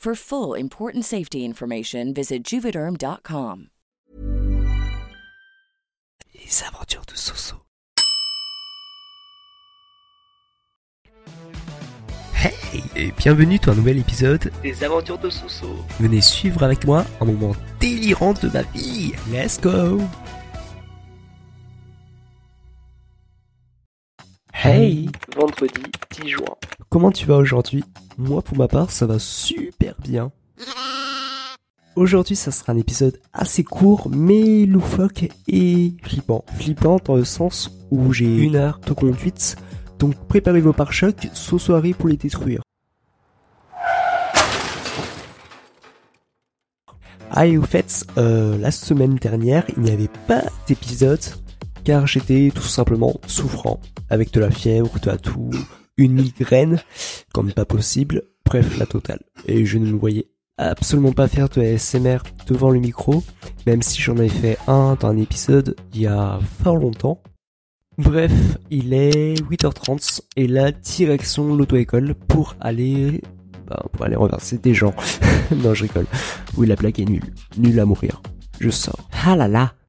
For full important safety information, visit juvederm.com. Les aventures de Soso. Hey et bienvenue dans un nouvel épisode des aventures de Soso. Venez suivre avec moi un moment délirant de ma vie. Let's go Hey Vendredi 10 juin. Comment tu vas aujourd'hui? Moi pour ma part ça va super bien. Aujourd'hui ça sera un épisode assez court mais loufoque et flippant. Flippant dans le sens où j'ai une heure de conduite donc préparez vos pare-chocs, ce soirée pour les détruire. Ah et au fait, euh, la semaine dernière, il n'y avait pas d'épisode car j'étais tout simplement souffrant avec de la fièvre, de la toux, une migraine, comme pas possible, bref la totale. Et je ne me voyais absolument pas faire de ASMR devant le micro, même si j'en avais fait un dans un épisode il y a fort longtemps. Bref, il est 8h30 et la direction l'auto-école pour aller bah, pour aller renverser des gens. non, je rigole. Oui, la blague est nulle. Nulle à mourir. Je sors. Ah.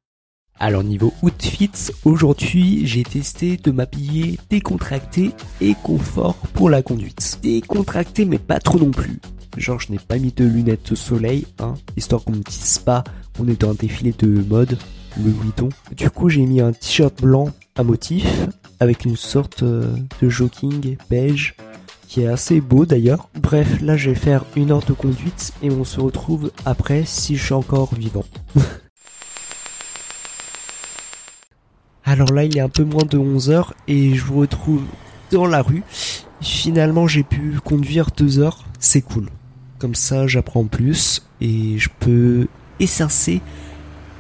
Alors niveau outfit, aujourd'hui j'ai testé de m'habiller décontracté et confort pour la conduite. Décontracté mais pas trop non plus. Genre je n'ai pas mis de lunettes de soleil, hein, histoire qu'on me dise pas on est dans un défilé de mode, le bidon. Du coup j'ai mis un t-shirt blanc à motif avec une sorte euh, de jogging beige qui est assez beau d'ailleurs. Bref, là je vais faire une heure de conduite et on se retrouve après si je suis encore vivant. Alors là il est un peu moins de 11 heures et je vous retrouve dans la rue. Finalement j'ai pu conduire deux heures, c'est cool. Comme ça j'apprends plus et je peux essercer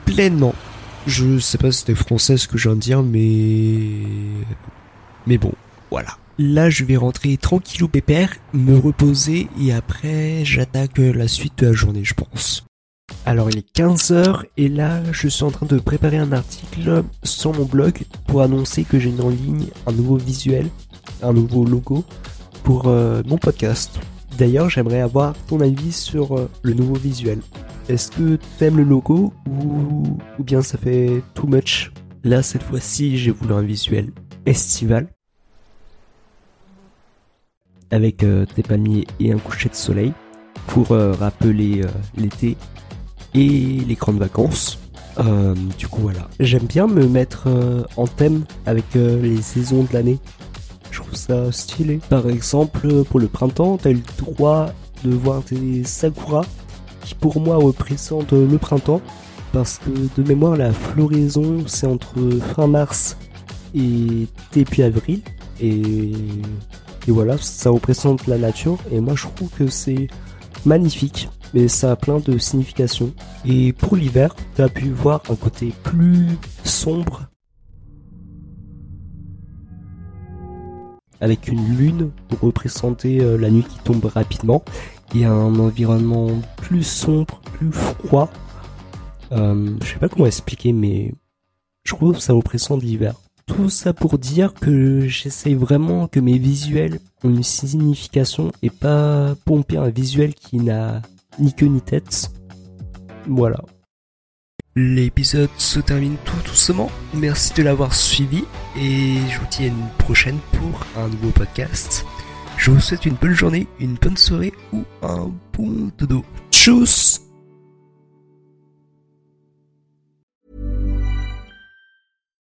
pleinement. Je sais pas si c'était français ce que je viens de dire mais... Mais bon, voilà. Là je vais rentrer tranquillou pépère, me reposer et après j'attaque la suite de la journée je pense. Alors il est 15h et là je suis en train de préparer un article sur mon blog pour annoncer que j'ai mis en ligne un nouveau visuel, un nouveau logo pour euh, mon podcast. D'ailleurs j'aimerais avoir ton avis sur euh, le nouveau visuel. Est-ce que t'aimes le logo ou, bien ça fait too much? Là cette fois-ci j'ai voulu un visuel estival avec euh, des palmiers et un coucher de soleil pour euh, rappeler euh, l'été et les grandes vacances. Euh, du coup voilà, j'aime bien me mettre euh, en thème avec euh, les saisons de l'année. Je trouve ça stylé. Par exemple, pour le printemps, t'as le droit de voir des sakuras qui pour moi représentent le printemps parce que de mémoire la floraison c'est entre fin mars et début avril et voilà ça représente la nature et moi je trouve que c'est magnifique mais ça a plein de significations et pour l'hiver tu as pu voir un côté plus sombre avec une lune pour représenter euh, la nuit qui tombe rapidement et un environnement plus sombre, plus froid. Euh, je sais pas comment expliquer, mais je trouve que ça représente l'hiver. Tout ça pour dire que j'essaye vraiment que mes visuels ont une signification et pas pomper un visuel qui n'a ni queue ni tête. Voilà. L'épisode se termine tout doucement. Merci de l'avoir suivi et je vous dis à une prochaine pour un nouveau podcast. Je vous souhaite une bonne journée, une bonne soirée ou un bon dodo. Tchuss